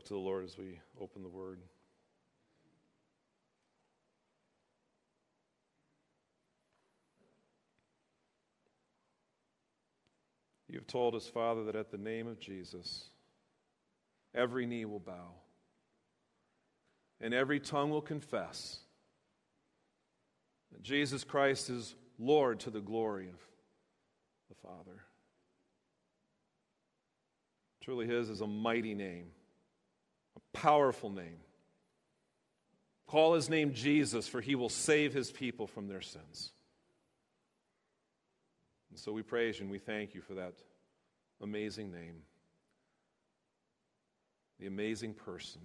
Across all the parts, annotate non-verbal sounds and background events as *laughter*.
look to the Lord as we open the word. You've told us, Father, that at the name of Jesus, every knee will bow and every tongue will confess that Jesus Christ is Lord to the glory of the Father. Truly, His is a mighty name, powerful name. Call His name Jesus, for He will save His people from their sins. And so we praise you and we thank you for that amazing name, the amazing person,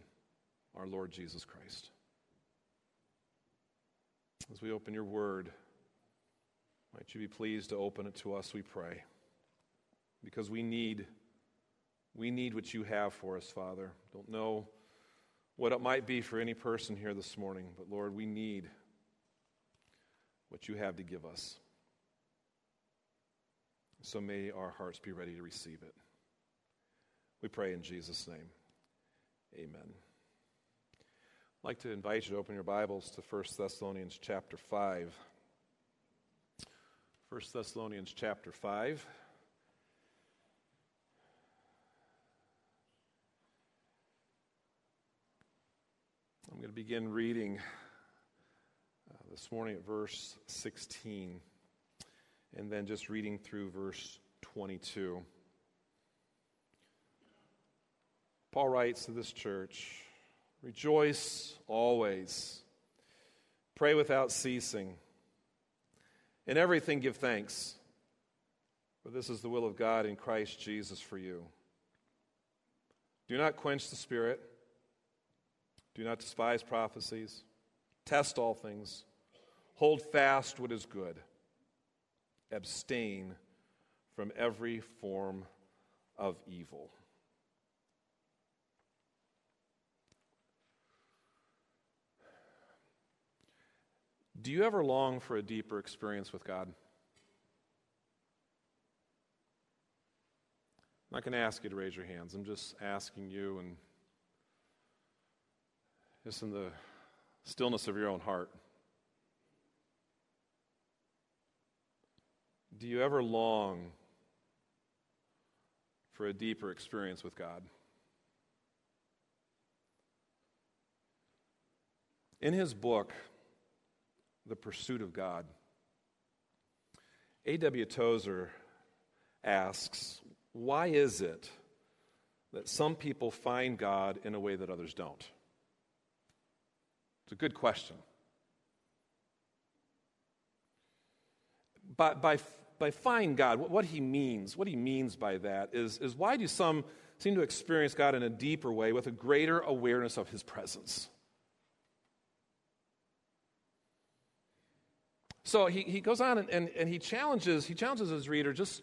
our Lord Jesus Christ. As we open your word, might you be pleased to open it to us, we pray. Because we need, we need what you have for us, Father. Don't know what it might be for any person here this morning, but Lord, we need what you have to give us. So may our hearts be ready to receive it. We pray in Jesus' name. Amen. I'd like to invite you to open your Bibles to 1 Thessalonians chapter 5. 1 Thessalonians chapter 5. I'm going to begin reading uh, this morning at verse 16 and then just reading through verse 22. Paul writes to this church Rejoice always, pray without ceasing, in everything give thanks, for this is the will of God in Christ Jesus for you. Do not quench the Spirit, do not despise prophecies, test all things, hold fast what is good abstain from every form of evil. Do you ever long for a deeper experience with God? I'm not going to ask you to raise your hands. I'm just asking you, and just in the stillness of your own heart. Do you ever long for a deeper experience with God? In his book, The Pursuit of God, A.W. Tozer asks, Why is it that some people find God in a way that others don't? It's a good question. By, by by find God, what he means, what he means by that is, is why do some seem to experience God in a deeper way with a greater awareness of his presence? So he, he goes on and, and, and he challenges he challenges his reader just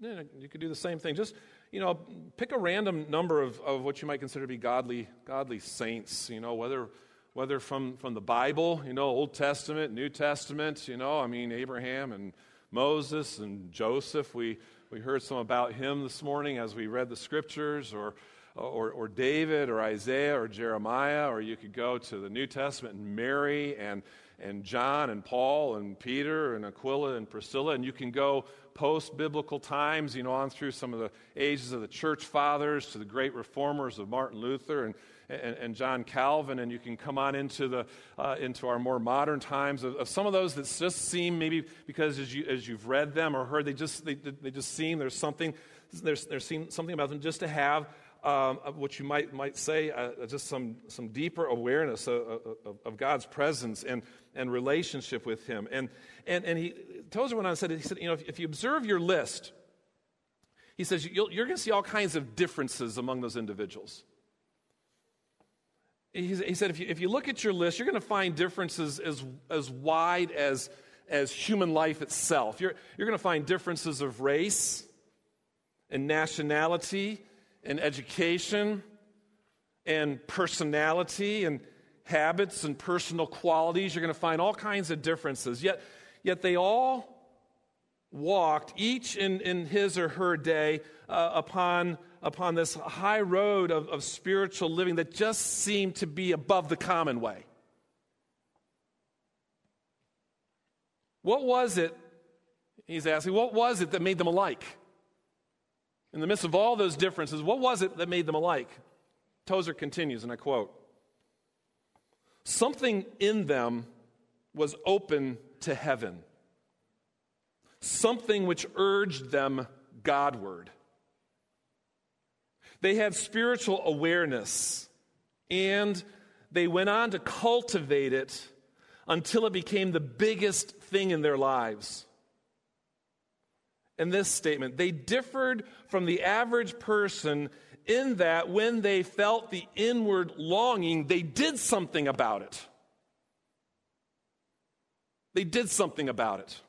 you, know, you could do the same thing just you know pick a random number of, of what you might consider to be godly godly saints you know whether whether from from the bible you know old testament new testament you know i mean abraham and Moses and Joseph. We, we heard some about him this morning as we read the scriptures, or, or, or David, or Isaiah, or Jeremiah, or you could go to the New Testament and Mary and, and John and Paul and Peter and Aquila and Priscilla, and you can go post biblical times, you know, on through some of the ages of the church fathers to the great reformers of Martin Luther and and, and John Calvin, and you can come on into, the, uh, into our more modern times of, of, some of those that just seem maybe because as, you, as you've read them or heard, they just, they, they just seem there's something, there's, there's something about them just to have um, what you might, might say, uh, just some, some deeper awareness of, of, of, God's presence and, and relationship with Him. And, and, and he, Tozer went on and said, he said, you know, if, if you observe your list, he says, you're going to see all kinds of differences among those individuals he said, if you, if you look at your list, you're going to find differences as, as wide as, as human life itself. You're, you're going to find differences of race and nationality and education and personality and habits and personal qualities. You're going to find all kinds of differences. Yet, yet they all walked, each in, in his or her day, uh, upon upon this high road of, of spiritual living that just seemed to be above the common way. What was it, he's asking, what was it that made them alike? In the midst of all those differences, what was it that made them alike? Tozer continues, and I quote Something in them was open to heaven, something which urged them Godward. They had spiritual awareness, and they went on to cultivate it until it became the biggest thing in their lives. In this statement, they differed from the average person in that when they felt the inward longing, they did something about it. They did something about it.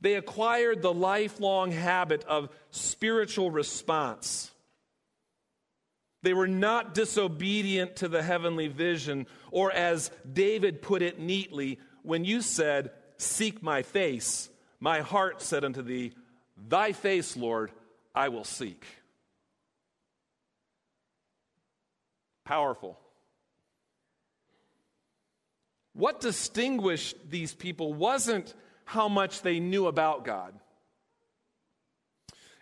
They acquired the lifelong habit of spiritual response. They were not disobedient to the heavenly vision, or as David put it neatly, when you said, Seek my face, my heart said unto thee, Thy face, Lord, I will seek. Powerful. What distinguished these people wasn't how much they knew about God.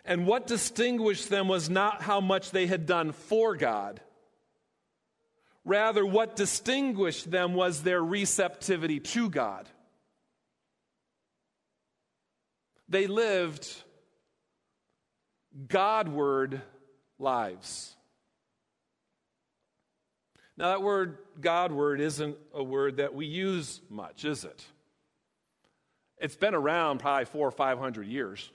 And what distinguished them was not how much they had done for God. Rather, what distinguished them was their receptivity to God. They lived Godward lives. Now, that word Godward isn't a word that we use much, is it? It's been around probably four or five hundred years.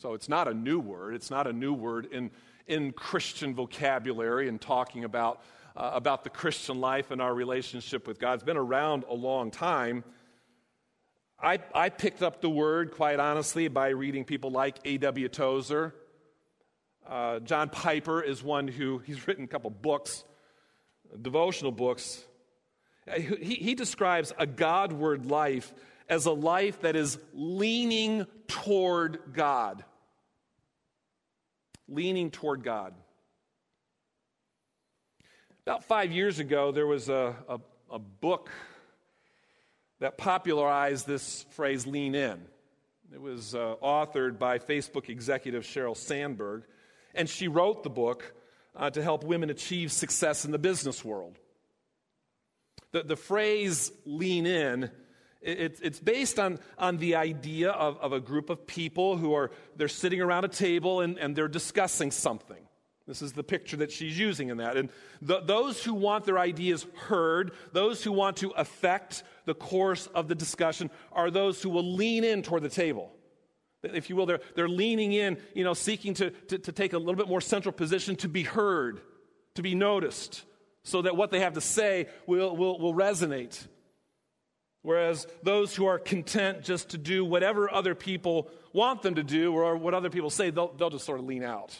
So it's not a new word. It's not a new word in, in Christian vocabulary and talking about, uh, about the Christian life and our relationship with God. It's been around a long time. I, I picked up the word, quite honestly, by reading people like A.W. Tozer. Uh, John Piper is one who, he's written a couple books devotional books, he, he describes a Godward life as a life that is leaning toward God. Leaning toward God. About five years ago, there was a, a, a book that popularized this phrase, lean in. It was uh, authored by Facebook executive Sheryl Sandberg, and she wrote the book uh, to help women achieve success in the business world. The, the phrase lean in, it, it's based on, on the idea of, of a group of people who are they're sitting around a table and, and they're discussing something. This is the picture that she's using in that. And the, those who want their ideas heard, those who want to affect the course of the discussion, are those who will lean in toward the table if you will, they're, they're leaning in, you know, seeking to, to, to take a little bit more central position to be heard, to be noticed, so that what they have to say will, will, will resonate. Whereas those who are content just to do whatever other people want them to do or what other people say, they'll, they'll just sort of lean out,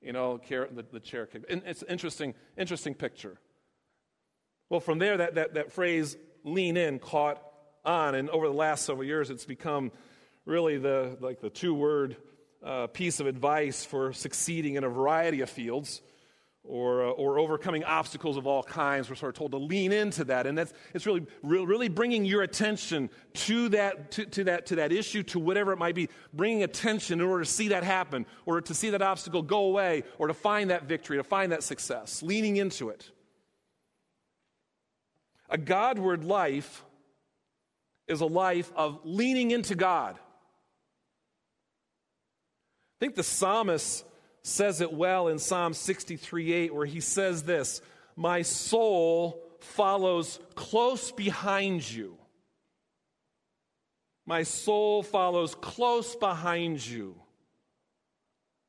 you know, the, the chair kick. And it's an interesting, interesting picture. Well, from there, that, that, that phrase, lean in, caught on. And over the last several years, it's become really the, like the two word uh, piece of advice for succeeding in a variety of fields or, uh, or overcoming obstacles of all kinds. We're sort of told to lean into that. And that's, it's really, really bringing your attention to that, to, to, that, to that issue, to whatever it might be, bringing attention in order to see that happen, or to see that obstacle go away, or to find that victory, to find that success, leaning into it. A Godward life is a life of leaning into God. I think the psalmist says it well in Psalm 63 8, where he says this My soul follows close behind you. My soul follows close behind you.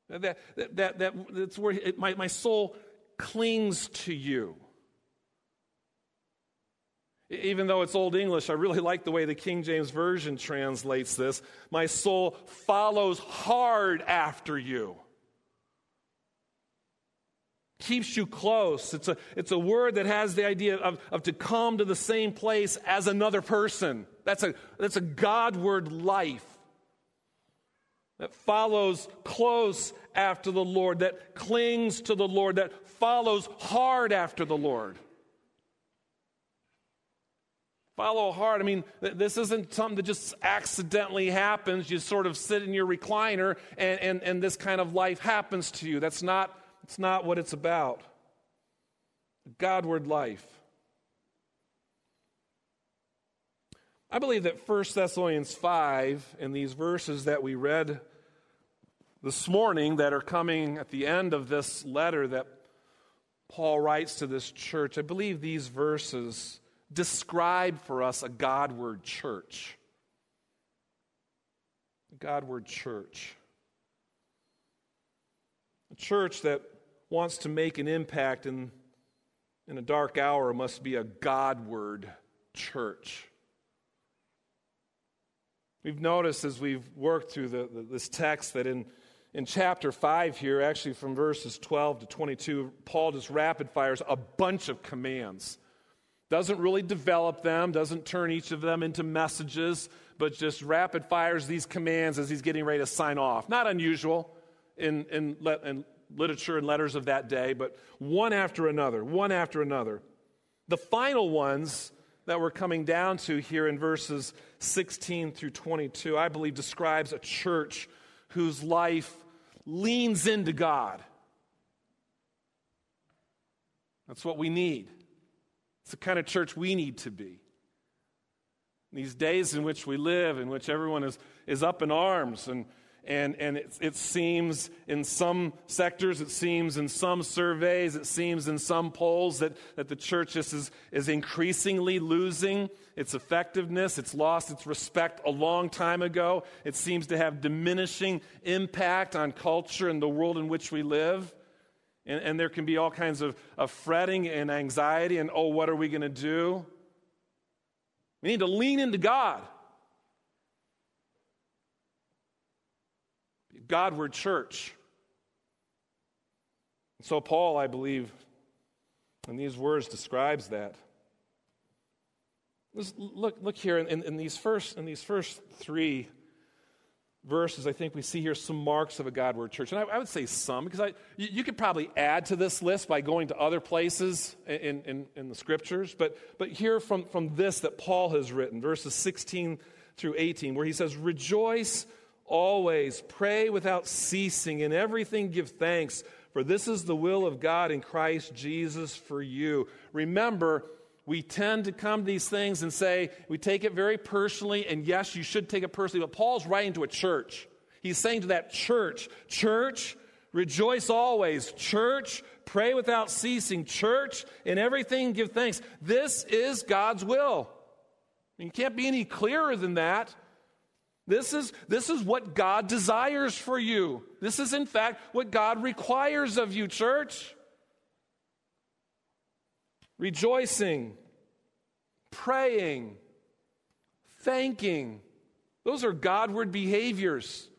That, that, that, that that's where it, my, my soul clings to you. Even though it's Old English, I really like the way the King James Version translates this. My soul follows hard after you. Keeps you close. It's a, it's a word that has the idea of, of to come to the same place as another person. That's a, that's a Godward life. that follows close after the Lord, that clings to the Lord, that follows hard after the Lord. Follow hard. I mean, this isn't something that just accidentally happens. You sort of sit in your recliner and, and, and this kind of life happens to you. That's not, that's not what it's about. Godward life. I believe that 1 Thessalonians 5 and these verses that we read this morning that are coming at the end of this letter that Paul writes to this church, I believe these verses describe for us a Godward church. A Godward church. A church that wants to make an impact in, in a dark hour must be a Godward church. We've noticed as we've worked through the, the, this text that in, in chapter 5 here, actually from verses 12 to 22, Paul just rapid fires a bunch of commands doesn't really develop them, doesn't turn each of them into messages, but just rapid fires these commands as he's getting ready to sign off. Not unusual in, in, in literature and letters of that day, but one after another, one after another. The final ones that we're coming down to here in verses 16 through 22, I believe describes a church whose life leans into God. That's what we need. It's the kind of church we need to be. These days in which we live, in which everyone is, is up in arms, and, and, and it, it seems in some sectors, it seems in some surveys, it seems in some polls that, that the church is, is increasingly losing its effectiveness. It's lost its respect a long time ago. It seems to have diminishing impact on culture and the world in which we live. And, and there can be all kinds of, of fretting and anxiety and, oh, what are we going to do? We need to lean into God. Godward church. And So, Paul, I believe, in these words describes that. Look, look here in, in, these first, in these first three verses, I think we see here some marks of a Godward church. And I, I would say some, because I, you, you, could probably add to this list by going to other places in, in, in the scriptures. But, but here from, from this that Paul has written, verses 16 through 18, where he says, Rejoice always, pray without ceasing, in everything give thanks, for this is the will of God in Christ Jesus for you. Remember, we tend to come to these things and say, we take it very personally, and yes, you should take it personally, but Paul's writing to a church. He's saying to that church, Church, rejoice always. Church, pray without ceasing. Church, in everything give thanks. This is God's will. You can't be any clearer than that. This is, this is what God desires for you. This is, in fact, what God requires of you, church rejoicing, praying, thanking. Those are Godward behaviors.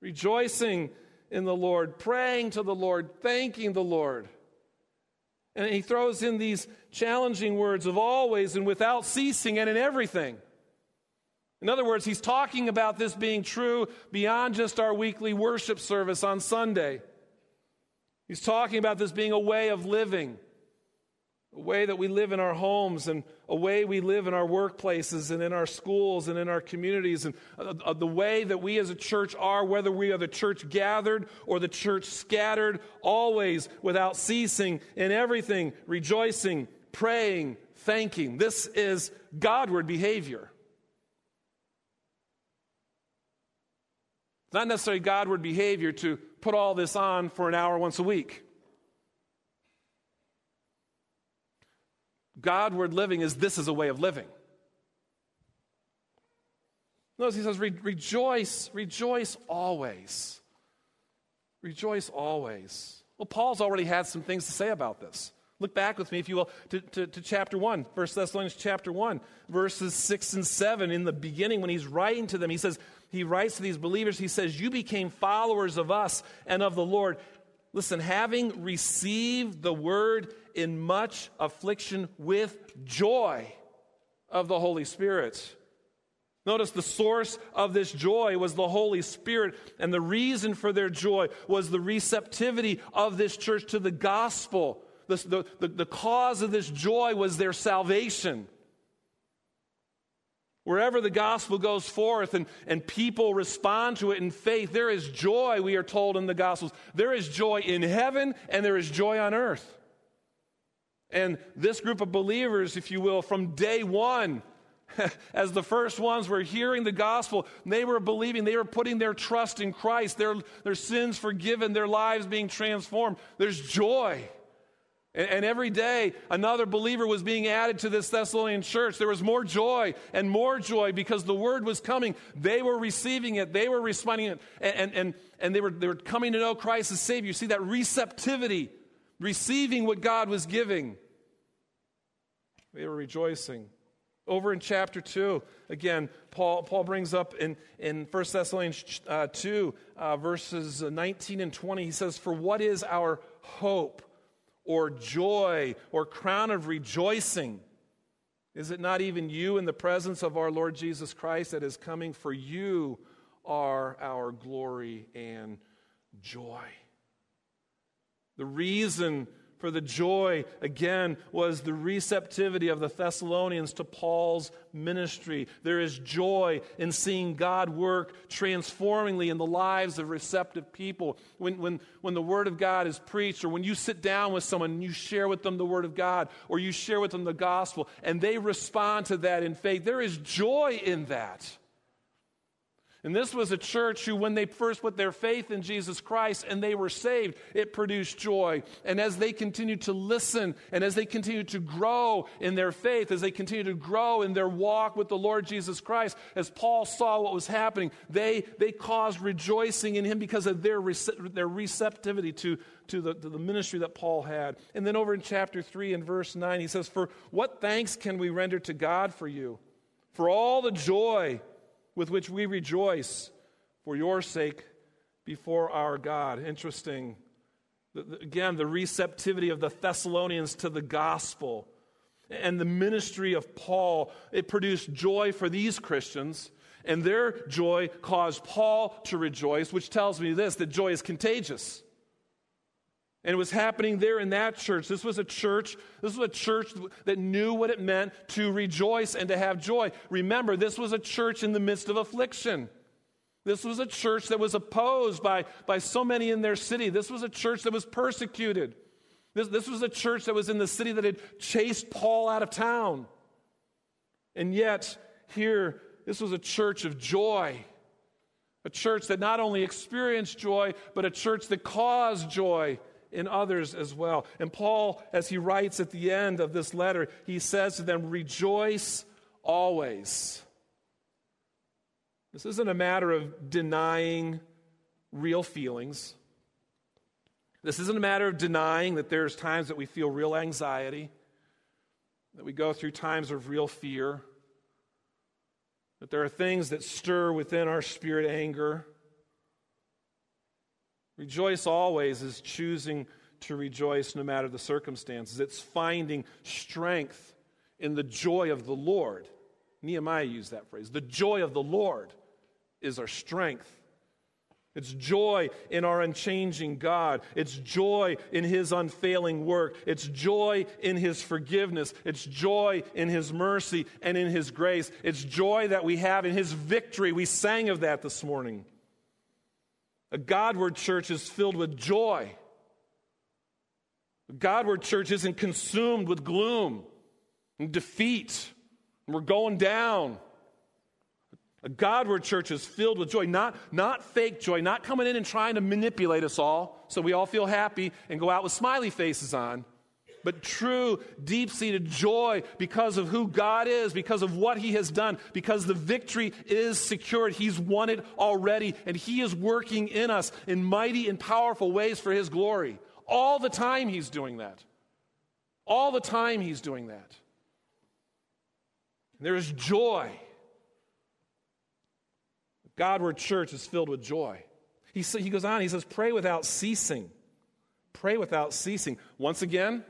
Rejoicing in the Lord, praying to the Lord, thanking the Lord. And he throws in these challenging words of always and without ceasing and in everything. In other words, he's talking about this being true beyond just our weekly worship service on Sunday. He's talking about this being a way of living a way that we live in our homes and a way we live in our workplaces and in our schools and in our communities and uh, uh, the way that we as a church are, whether we are the church gathered or the church scattered, always without ceasing in everything, rejoicing, praying, thanking. This is Godward behavior. It's not necessarily Godward behavior to put all this on for an hour once a week. Godward living is this is a way of living. Notice he says, Re- rejoice, rejoice always. Rejoice always. Well, Paul's already had some things to say about this. Look back with me, if you will, to, to, to chapter 1, 1 Thessalonians chapter 1, verses 6 and 7. In the beginning, when he's writing to them, he says, he writes to these believers, he says, You became followers of us and of the Lord. Listen, having received the word in much affliction with joy of the Holy Spirit. Notice the source of this joy was the Holy Spirit, and the reason for their joy was the receptivity of this church to the gospel. The, the, the, cause of this joy was their salvation. Wherever the gospel goes forth and, and people respond to it in faith, there is joy, we are told in the gospels. There is joy in heaven and there is joy on earth. And this group of believers, if you will, from day one, *laughs* as the first ones were hearing the gospel, they were believing, they were putting their trust in Christ, their, their sins forgiven, their lives being transformed. There's joy. And, every day, another believer was being added to this Thessalonian church. There was more joy and more joy because the word was coming. They were receiving it, they were responding it, and, and, and they, were, they were coming to know Christ as Savior. You see that receptivity, receiving what God was giving. They were rejoicing. Over in chapter 2, again, Paul, Paul brings up in, in 1 Thessalonians uh, 2, uh, verses 19 and 20, he says, For what is our hope? Or joy or crown of rejoicing? Is it not even you in the presence of our Lord Jesus Christ that is coming? For you are our glory and joy. The reason for the joy, again, was the receptivity of the Thessalonians to Paul's ministry. There is joy in seeing God work transformingly in the lives of receptive people. When, when, when the Word of God is preached, or when you sit down with someone and you share with them the Word of God, or you share with them the gospel, and they respond to that in faith, there is joy in that. And this was a church who, when they first put their faith in Jesus Christ and they were saved, it produced joy. And as they continued to listen and as they continued to grow in their faith, as they continued to grow in their walk with the Lord Jesus Christ, as Paul saw what was happening, they, they caused rejoicing in him because of their, their receptivity to, to the, to the ministry that Paul had. And then over in chapter 3 and verse 9, he says, For what thanks can we render to God for you? For all the joy with which we rejoice for your sake before our God. Interesting. Again, the receptivity of the Thessalonians to the gospel and the ministry of Paul, it produced joy for these Christians, and their joy caused Paul to rejoice, which tells me this that joy is contagious. And it was happening there in that church. This was a church, this was a church that knew what it meant to rejoice and to have joy. Remember, this was a church in the midst of affliction. This was a church that was opposed by, by so many in their city. This was a church that was persecuted. This, this was a church that was in the city that had chased Paul out of town. And yet, here, this was a church of joy. A church that not only experienced joy, but a church that caused joy in others as well. And Paul, as he writes at the end of this letter, he says to them, Rejoice always. This isn't a matter of denying real feelings. This isn't a matter of denying that there's times that we feel real anxiety, that we go through times of real fear, that there are things that stir within our spirit anger Rejoice always is choosing to rejoice no matter the circumstances. It's finding strength in the joy of the Lord. Nehemiah used that phrase. The joy of the Lord is our strength. It's joy in our unchanging God. It's joy in His unfailing work. It's joy in His forgiveness. It's joy in His mercy and in His grace. It's joy that we have in His victory. We sang of that this morning. A Godward church is filled with joy. A Godward church isn't consumed with gloom and defeat. And we're going down. A Godward church is filled with joy, not, not fake joy, not coming in and trying to manipulate us all so we all feel happy and go out with smiley faces on but true, deep seated joy because of who God is, because of what He has done, because the victory is secured. He's won it already, and He is working in us in mighty and powerful ways for His glory. All the time He's doing that. All the time He's doing that. There is joy. Godward church is filled with joy. He, he goes on, he says, pray without ceasing. Pray without ceasing. Once again,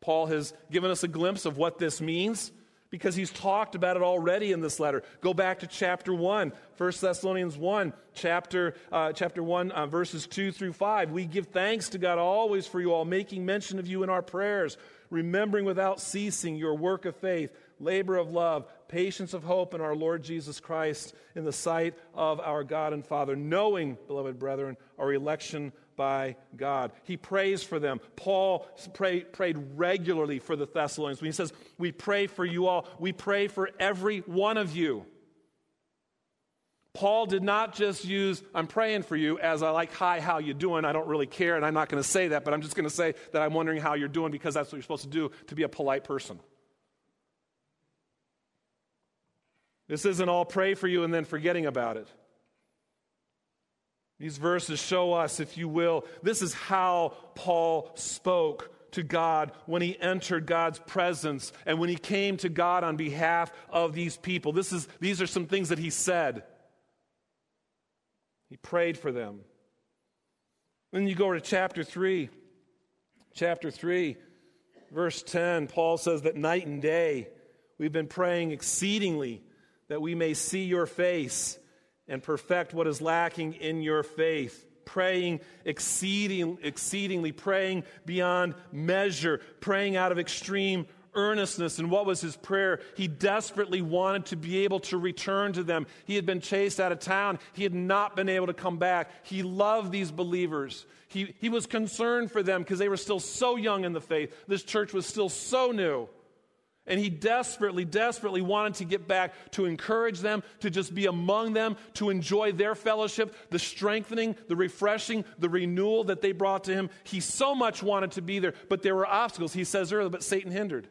Paul has given us a glimpse of what this means. because he's talked about it already in this letter. Go back to chapter 1, 1 Thessalonians 1, chapter, uh, chapter 1, uh, verses 2 through 5. We give thanks to God always for you all, making mention of you in our prayers, remembering without ceasing your work of faith, labor of love, patience of hope in our Lord Jesus Christ in the sight of our God and Father, knowing, beloved brethren, our election by God. He prays for them. Paul pray, prayed regularly for the Thessalonians. When he says, We pray for you all, we pray for every one of you. Paul did not just use I'm praying for you as I like hi how you doing I don't really care and I'm not going to say that but I'm just going to say that I'm wondering how you're doing because that's what you're supposed to do to be a polite person. This isn't all pray for you and then forgetting about it. These verses show us, if you will, this is how Paul spoke to God when he entered God's presence and when he came to God on behalf of these people. This is, these are some things that he said. He prayed for them. Then you go to chapter 3. Chapter 3, verse 10, Paul says that night and day we've been praying exceedingly that we may see your face and perfect what is lacking in your faith. Praying exceeding, exceedingly, praying beyond measure, praying out of extreme earnestness. And what was his prayer? He desperately wanted to be able to return to them. He had been chased out of town, he had not been able to come back. He loved these believers. He, he was concerned for them because they were still so young in the faith. This church was still so new. And he desperately, desperately wanted to get back to encourage them, to just be among them, to enjoy their fellowship, the strengthening, the refreshing, the renewal that they brought to him. He so much wanted to be there, but there were obstacles, he says earlier, but Satan hindered.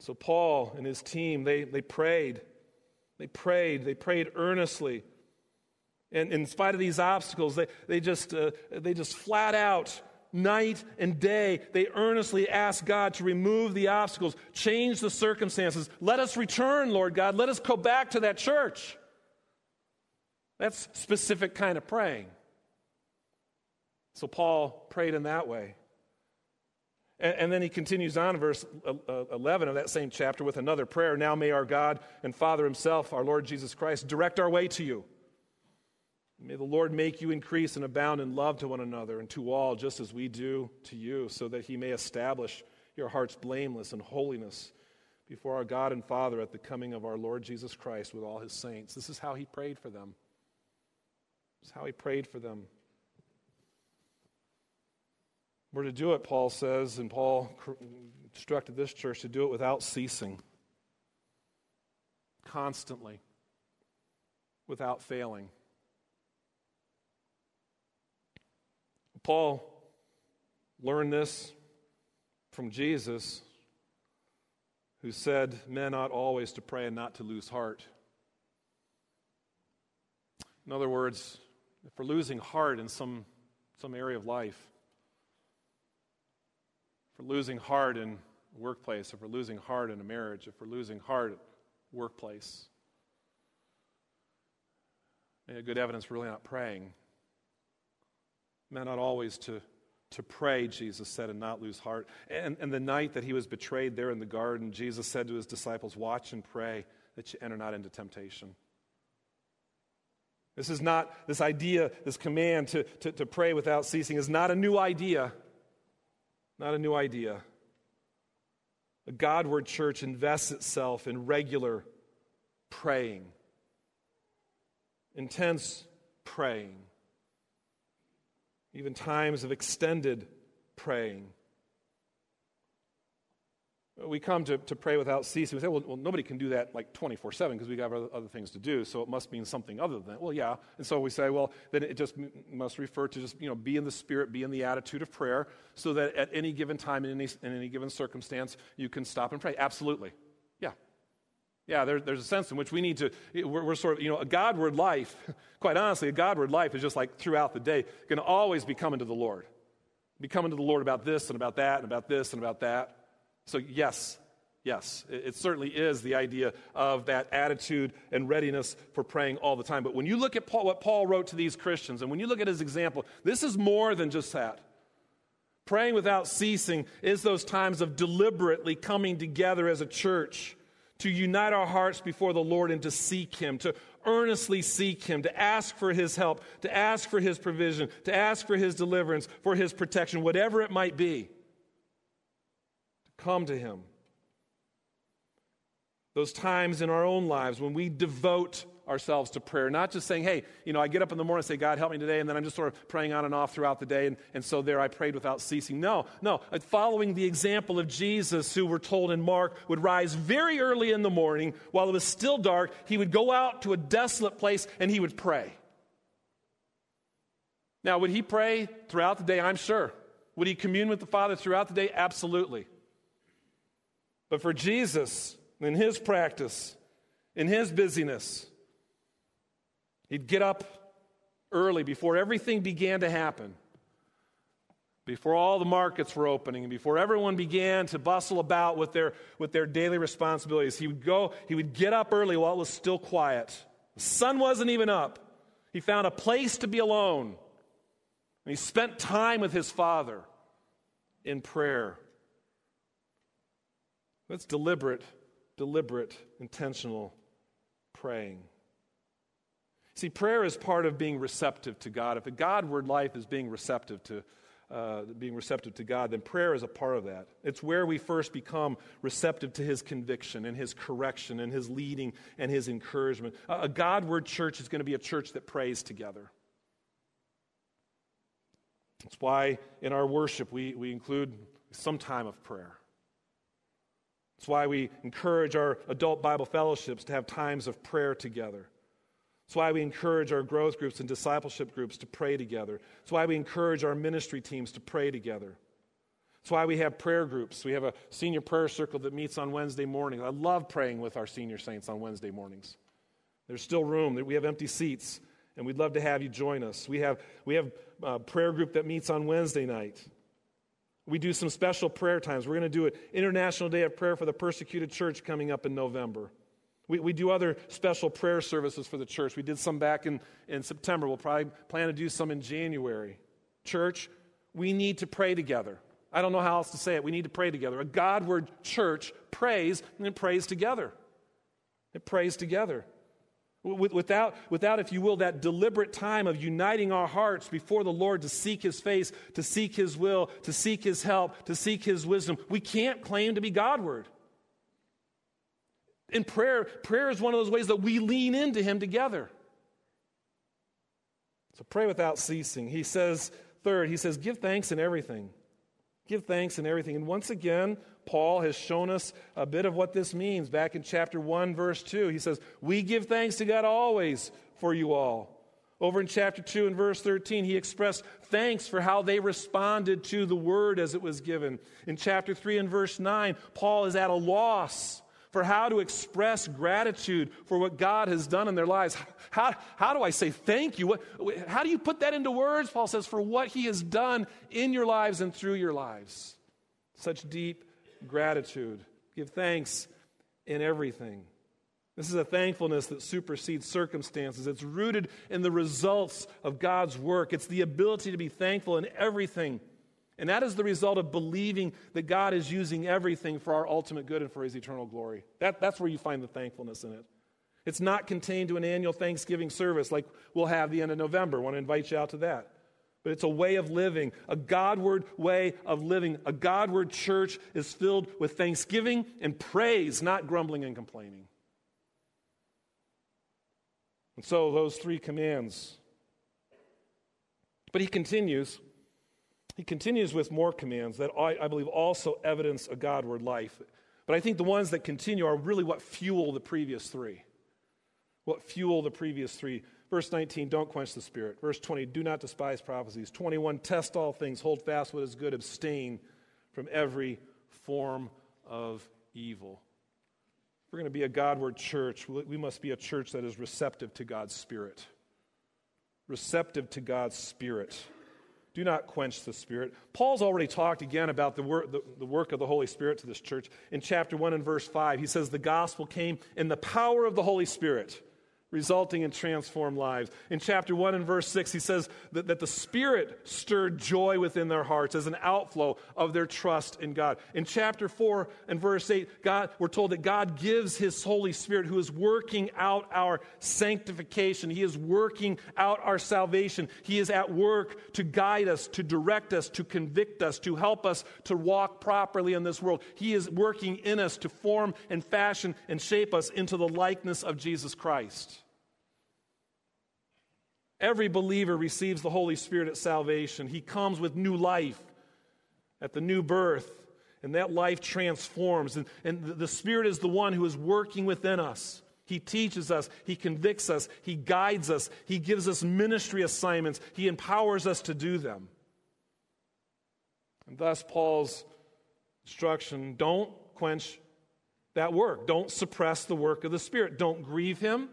So Paul and his team, they, they prayed. They prayed. They prayed earnestly. And in spite of these obstacles, they, they, just, uh, they just flat out night and day, they earnestly ask God to remove the obstacles, change the circumstances. Let us return, Lord God. Let us go back to that church. That's specific kind of praying. So Paul prayed in that way. And, then he continues on verse uh, uh, 11 of that same chapter with another prayer. Now may our God and Father himself, our Lord Jesus Christ, direct our way to you May the Lord make you increase and abound in love to one another and to all, just as we do to you, so that he may establish your hearts blameless in holiness before our God and Father at the coming of our Lord Jesus Christ with all his saints. This is how he prayed for them. This is how he prayed for them. We're to do it, Paul says, and Paul instructed this church to do it without ceasing, constantly, without failing. Paul learned this from Jesus, who said, Men ought always to pray and not to lose heart. In other words, if we're losing heart in some, some area of life, if we're losing heart in a workplace, if we're losing heart in a marriage, if we're losing heart at workplace, good evidence we're really not praying Men ought always to, to pray, Jesus said, and not lose heart. And, and the night that he was betrayed there in the garden, Jesus said to his disciples, Watch and pray that you enter not into temptation. This is not, this idea, this command to, to, to pray without ceasing is not a new idea. Not a new idea. A Godward church invests itself in regular praying, intense praying even times of extended praying. We come to, to pray without ceasing. We say, well, well nobody can do that like 24 7 because we have other, other things to do, so it must mean something other than that. Well, yeah. And so we say, well, then it just must refer to just, you know, be in the spirit, be in the attitude of prayer, so that at any given time, in any, in any given circumstance, you can stop and pray. Absolutely. Yeah. There, there's a sense in which we need to, we're, we're, sort of, you know, a Godward life, *laughs* quite honestly, a Godward life is just like throughout the day, going to always be coming to the Lord. Be coming to the Lord about this and about that and about this and about that. So, yes, yes, it, it certainly is the idea of that attitude and readiness for praying all the time. But when you look at Paul, what Paul wrote to these Christians, and when you look at his example, this is more than just that. Praying without ceasing is those times of deliberately coming together as a church to unite our hearts before the Lord and to seek Him, to earnestly seek Him, to ask for His help, to ask for His provision, to ask for His deliverance, for His protection, whatever it might be. To come to Him. Those times in our own lives when we devote ourselves to prayer. Not just saying, hey, you know, I get up in the morning and say, God, help me today, and then I'm just sort of praying on and off throughout the day, and, and so there I prayed without ceasing. No, no. Uh, following the example of Jesus, who we're told in Mark would rise very early in the morning while it was still dark, he would go out to a desolate place and he would pray. Now, would he pray throughout the day? I'm sure. Would he commune with the Father throughout the day? Absolutely. But for Jesus, in his practice, in his busyness, He'd get up early before everything began to happen, before all the markets were opening, and before everyone began to bustle about with their, with their daily responsibilities. He would go, he would get up early while it was still quiet. The sun wasn't even up. He found a place to be alone. And he spent time with his father in prayer. That's deliberate, deliberate, intentional praying. See, prayer is part of being receptive to God. If a Godward life is being receptive to, uh, being receptive to God, then prayer is a part of that. It's where we first become receptive to His conviction and His correction and His leading and His encouragement. A, a Godward church is going to be a church that prays together. That's why in our worship we, we include some time of prayer. That's why we encourage our adult Bible fellowships to have times of prayer together. That's why we encourage our growth groups and discipleship groups to pray together. That's why we encourage our ministry teams to pray together. That's why we have prayer groups. We have a senior prayer circle that meets on Wednesday morning. I love praying with our senior saints on Wednesday mornings. There's still room. We have empty seats, and we'd love to have you join us. We have, we have a prayer group that meets on Wednesday night. We do some special prayer times. We're going to do an International Day of Prayer for the Persecuted Church coming up in November. We, we do other special prayer services for the church. We did some back in, in September. We'll probably plan to do some in January. Church, we need to pray together. I don't know how else to say it. We need to pray together. A Godward church prays and it prays together. It prays together. Without, without, if you will, that deliberate time of uniting our hearts before the Lord to seek His face, to seek His will, to seek His help, to seek His wisdom, we can't claim to be Godward. In prayer, prayer is one of those ways that we lean into Him together. So pray without ceasing. He says, third, he says, give thanks in everything. Give thanks in everything. And once again, Paul has shown us a bit of what this means. Back in chapter 1, verse 2, he says, We give thanks to God always for you all. Over in chapter 2 and verse 13, he expressed thanks for how they responded to the word as it was given. In chapter 3 and verse 9, Paul is at a loss for how to express gratitude for what God has done in their lives. How, how do I say thank you? What, how do you put that into words? Paul says, for what he has done in your lives and through your lives. Such deep gratitude. Give thanks in everything. This is a thankfulness that supersedes circumstances. It's rooted in the results of God's work. It's the ability to be thankful in everything and that is the result of believing that God is using everything for our ultimate good and for his eternal glory. That, that's where you find the thankfulness in it. It's not contained to an annual Thanksgiving service like we'll have the end of November. I want to invite you out to that. But it's a way of living, a Godward way of living. A Godward church is filled with thanksgiving and praise, not grumbling and complaining. And so, those three commands. But he continues he continues with more commands that I, I believe also evidence a Godward life. But I think the ones that continue are really what fuel the previous three. What fuel the previous three. Verse 19, don't quench the spirit. Verse 20, do not despise prophecies. 21, test all things, hold fast what is good, abstain from every form of evil. If we're going to be a Godward church, we must be a church that is receptive to God's Spirit. Receptive to God's Spirit. Do not quench the Spirit. Paul's already talked again about the work, the, the work of the Holy Spirit to this church. In chapter 1 and verse 5, he says, The gospel came in the power of the Holy Spirit. Resulting in transformed lives. In chapter 1 and verse 6, he says that, that the Spirit stirred joy within their hearts as an outflow of their trust in God. In chapter 4 and verse 8, God, we're told that God gives his Holy Spirit who is working out our sanctification. He is working out our salvation. He is at work to guide us, to direct us, to convict us, to help us to walk properly in this world. He is working in us to form and fashion and shape us into the likeness of Jesus Christ. Every believer receives the Holy Spirit at salvation. He comes with new life at the new birth, and that life transforms. And, and the Spirit is the one who is working within us. He teaches us, He convicts us, He guides us, He gives us ministry assignments, He empowers us to do them. And thus, Paul's instruction don't quench that work, don't suppress the work of the Spirit, don't grieve Him.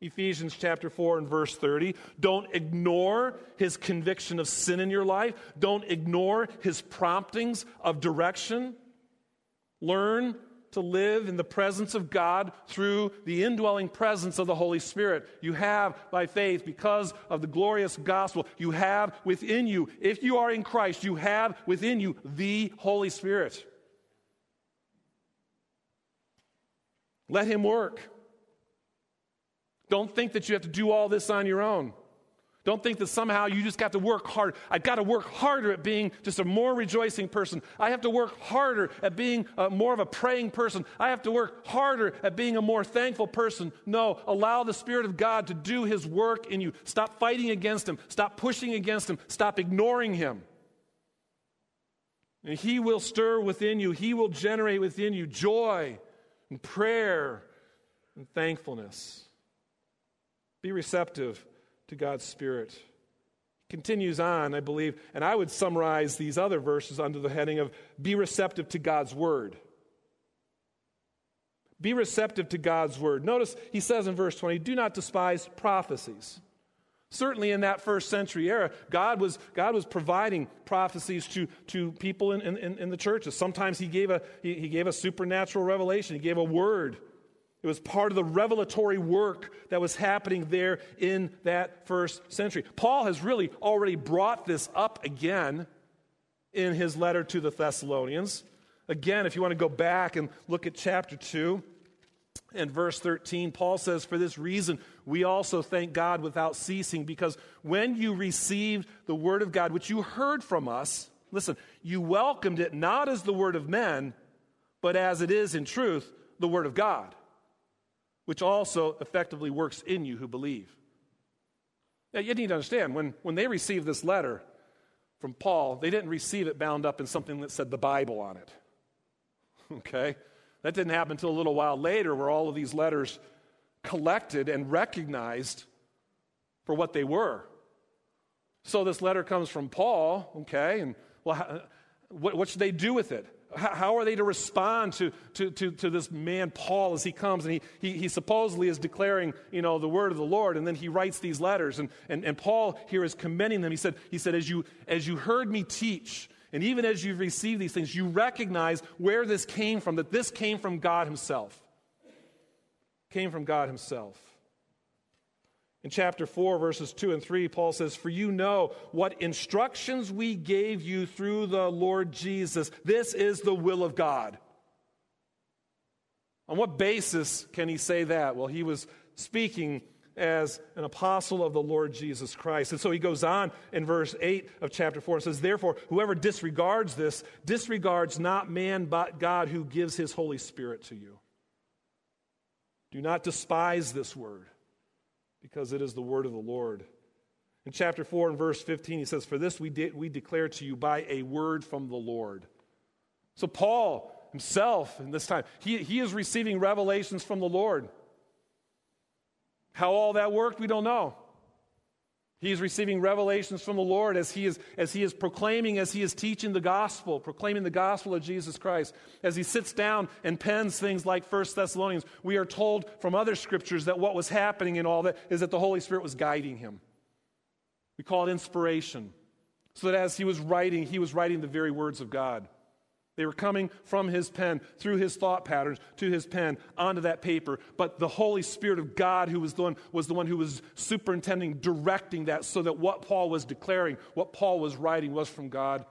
Ephesians chapter 4 and verse 30. Don't ignore his conviction of sin in your life. Don't ignore his promptings of direction. Learn to live in the presence of God through the indwelling presence of the Holy Spirit. You have, by faith, because of the glorious gospel, you have within you, if you are in Christ, you have within you the Holy Spirit. Let him work. Don't think that you have to do all this on your own. Don't think that somehow you just got to work hard. I've got to work harder at being just a more rejoicing person. I have to work harder at being a, more of a praying person. I have to work harder at being a more thankful person. No, allow the Spirit of God to do His work in you. Stop fighting against Him. Stop pushing against Him. Stop ignoring Him. And He will stir within you, He will generate within you joy and prayer and thankfulness. Be receptive to God's Spirit. Continues on, I believe, and I would summarize these other verses under the heading of be receptive to God's Word. Be receptive to God's Word. Notice he says in verse 20, do not despise prophecies. Certainly in that first century era, God was, God was providing prophecies to, to people in, in, in the churches. Sometimes he gave, a, he, he gave a supernatural revelation, he gave a word it was part of the revelatory work that was happening there in that first century. Paul has really already brought this up again in his letter to the Thessalonians. Again, if you want to go back and look at chapter 2 and verse 13, Paul says, For this reason, we also thank God without ceasing, because when you received the word of God, which you heard from us, listen, you welcomed it not as the word of men, but as it is in truth, the word of God which also effectively works in you who believe. Now, you need to understand when, when they received this letter from Paul, they didn't receive it bound up in something that said the Bible on it. *laughs* Okay? That didn't happen until a little while later, where all of these letters collected and recognized for what they were. So this letter comes from Paul, okay, and well, what, what should they do with it? How are they to respond to, to, to, to, this man, Paul, as he comes and he, he, he, supposedly is declaring, you know, the word of the Lord, and then he writes these letters. And, and, and Paul here is commending them. He said, he said as, you, as you heard me teach, and even as you've received these things, you recognize where this came from, that this came from God himself. Came from God himself. In chapter 4, verses 2 and 3, Paul says, For you know what instructions we gave you through the Lord Jesus. This is the will of God. On what basis can he say that? Well, he was speaking as an apostle of the Lord Jesus Christ. And so he goes on in verse 8 of chapter 4 and says, Therefore, whoever disregards this, disregards not man but God who gives his Holy Spirit to you. Do not despise this word because it is the word of the Lord. In chapter 4 and verse 15, he says, For this we, de- we declare to you by a word from the Lord. So, Paul himself, in this time, he, he is receiving revelations from the Lord. How all that worked, we don't know. He is receiving revelations from the Lord as he, is, as he is proclaiming, as he is teaching the gospel, proclaiming the gospel of Jesus Christ. As he sits down and pens things like 1 Thessalonians, we are told from other scriptures that what was happening in all that is that the Holy Spirit was guiding him. We call it inspiration. So that as he was writing, he was writing the very words of God. They were coming from his pen, through his thought patterns, to his pen, onto that paper. But the Holy Spirit of God, who was the one, was the one who was superintending, directing that, so that what Paul was declaring, what Paul was writing, was from God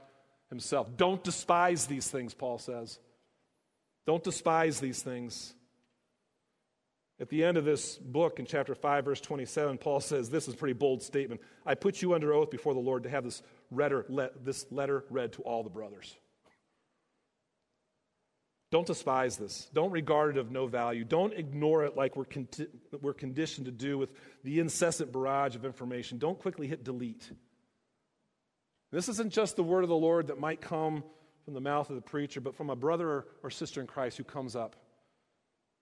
himself. Don't despise these things, Paul says. Don't despise these things. At the end of this book, in chapter 5, verse 27, Paul says, This is a pretty bold statement. I put you under oath before the Lord to have this letter, this letter read to all the brothers. Don't despise this. Don't regard it of no value. Don't ignore it like we're, we're conditioned to do with the incessant barrage of information. Don't quickly hit delete. This isn't just the word of the Lord that might come from the mouth of the preacher, but from a brother or sister in Christ who comes up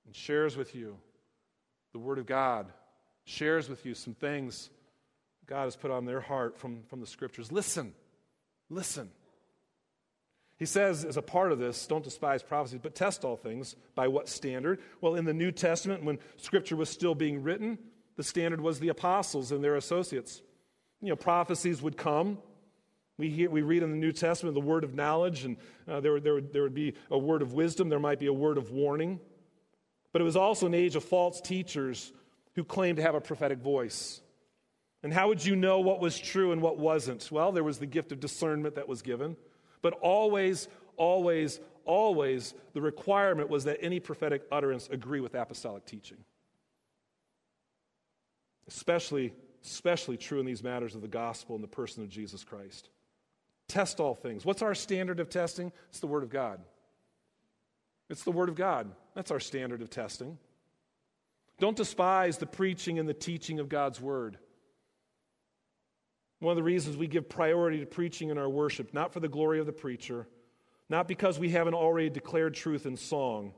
and shares with you the word of God, shares with you some things God has put on their heart from, from the scriptures. Listen, listen. He says, as a part of this, don't despise prophecies, but test all things. By what standard? Well, in the New Testament, when Scripture was still being written, the standard was the apostles and their associates. You know, prophecies would come. We, hear, we read in the New Testament the word of knowledge, and uh, there, there, there would be a word of wisdom, there might be a word of warning. But it was also an age of false teachers who claimed to have a prophetic voice. And how would you know what was true and what wasn't? Well, there was the gift of discernment that was given. But always, always, always, the requirement was that any prophetic utterance agree with apostolic teaching. Especially, especially true in these matters of the gospel and the person of Jesus Christ. Test all things. What's our standard of testing? It's the Word of God. It's the Word of God. That's our standard of testing. Don't despise the preaching and the teaching of God's Word. One of the reasons we give priority to preaching in our worship, not for the glory of the preacher, not because we haven't already declared truth in song,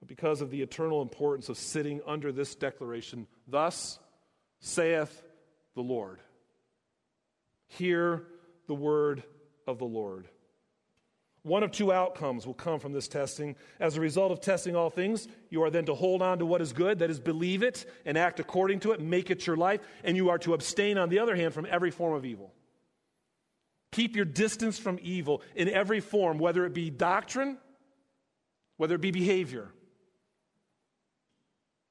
but because of the eternal importance of sitting under this declaration Thus saith the Lord. Hear the word of the Lord. One of two outcomes will come from this testing. As a result of testing all things, you are then to hold on to what is good, that is, believe it and act according to it, make it your life, and you are to abstain, on the other hand, from every form of evil. Keep your distance from evil in every form, whether it be doctrine, whether it be behavior.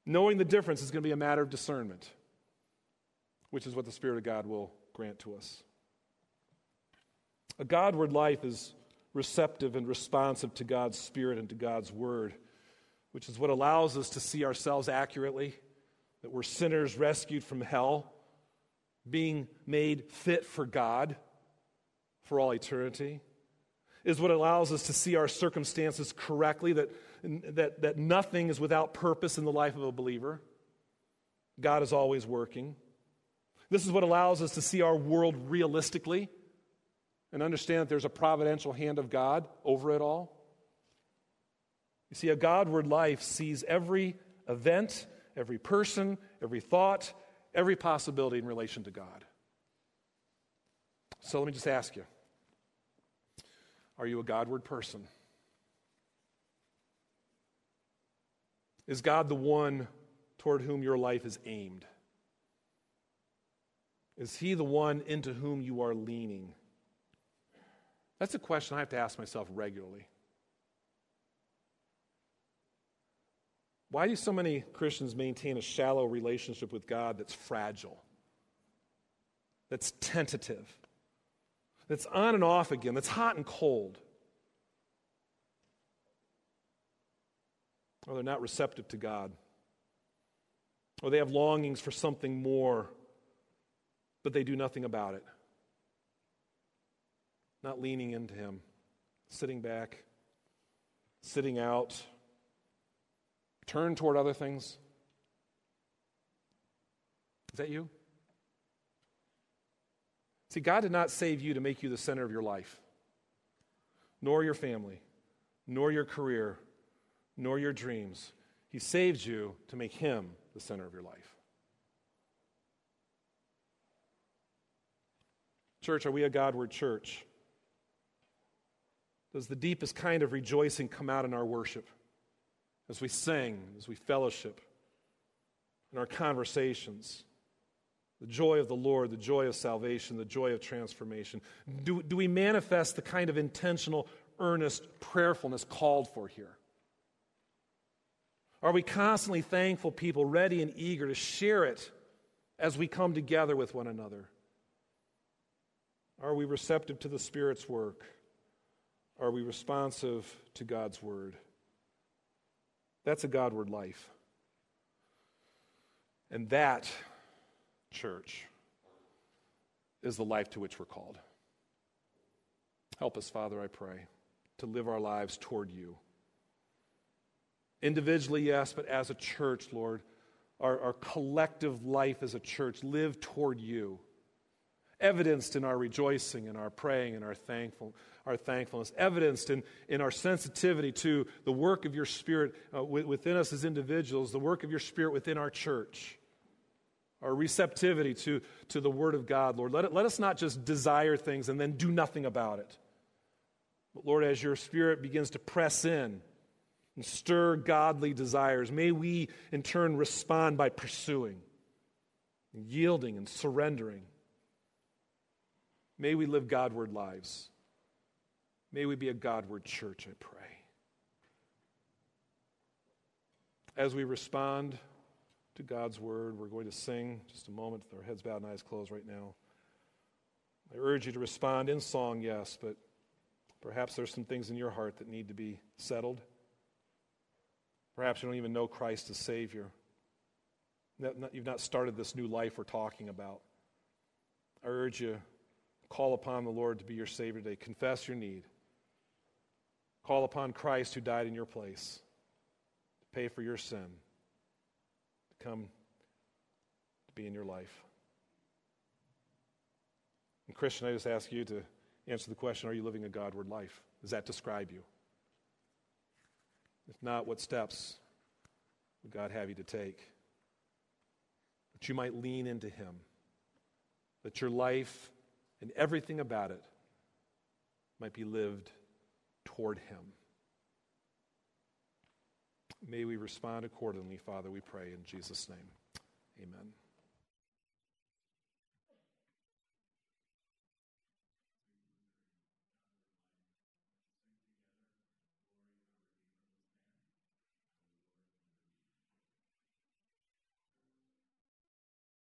Knowing the difference is going to be a matter of discernment, which is what the Spirit of God will grant to us. A Godward life is receptive and responsive to God's Spirit and to God's Word, which is what allows us to see ourselves accurately, that we're sinners rescued from hell, being made fit for God for all eternity, is what allows us to see our circumstances correctly, that, that, that nothing is without purpose in the life of a believer. God is always working. This is what allows us to see our world realistically and understand that there's a providential hand of God over it all? You see, a Godward life sees every event, every person, every thought, every possibility in relation to God. So let me just ask you Are you a Godward person? Is God the one toward whom your life is aimed? Is He the one into whom you are leaning? That's a question I have to ask myself regularly. Why do so many Christians maintain a shallow relationship with God that's fragile, that's tentative, that's on and off again, that's hot and cold? Or they're not receptive to God. Or they have longings for something more, but they do nothing about it not leaning into Him, sitting back, sitting out, turn toward other things. Is that you? See, God did not save you to make you the center of your life, nor your family, nor your career, nor your dreams. He saved you to make Him the center of your life. Church, are we a Godward church? Does the deepest kind of rejoicing come out in our worship? As we sing, as we fellowship, in our conversations? The joy of the Lord, the joy of salvation, the joy of transformation. Do, do we manifest the kind of intentional, earnest prayerfulness called for here? Are we constantly thankful people, ready and eager to share it as we come together with one another? Are we receptive to the Spirit's work? Are we responsive to God's word? That's a Godward life. And that, church, is the life to which we're called. Help us, Father, I pray, to live our lives toward you. Individually, yes, but as a church, Lord, our, our collective life as a church, live toward you, evidenced in our rejoicing and our praying and our, thankful, our thankfulness, evidenced in, in our sensitivity to the work of your Spirit uh, within us as individuals, the work of your Spirit within our church our receptivity to, to the Word of God, Lord. Let, it, let us not just desire things and then do nothing about it. But Lord, as your Spirit begins to press in and stir godly desires, may we in turn respond by pursuing, and yielding, and surrendering. May we live Godward lives. May we be a Godward church, I pray. As we respond, to God's word. We're going to sing just a moment with our heads bowed and eyes closed right now. I urge you to respond in song, yes, but perhaps there's some things in your heart that need to be settled. Perhaps you don't even know Christ as Savior. You've not started this new life we're talking about. I urge you, call upon the Lord to be your Savior today. Confess your need. Call upon Christ who died in your place to pay for your sin to come to be in your life. And, Christian, I just ask you to answer the question Are you living a Godward life? Does that describe you? If not, what steps would God have you to take? That you might lean into Him, that your life and everything about it might be lived toward Him. May we respond accordingly, Father, we pray in Jesus' name. Amen.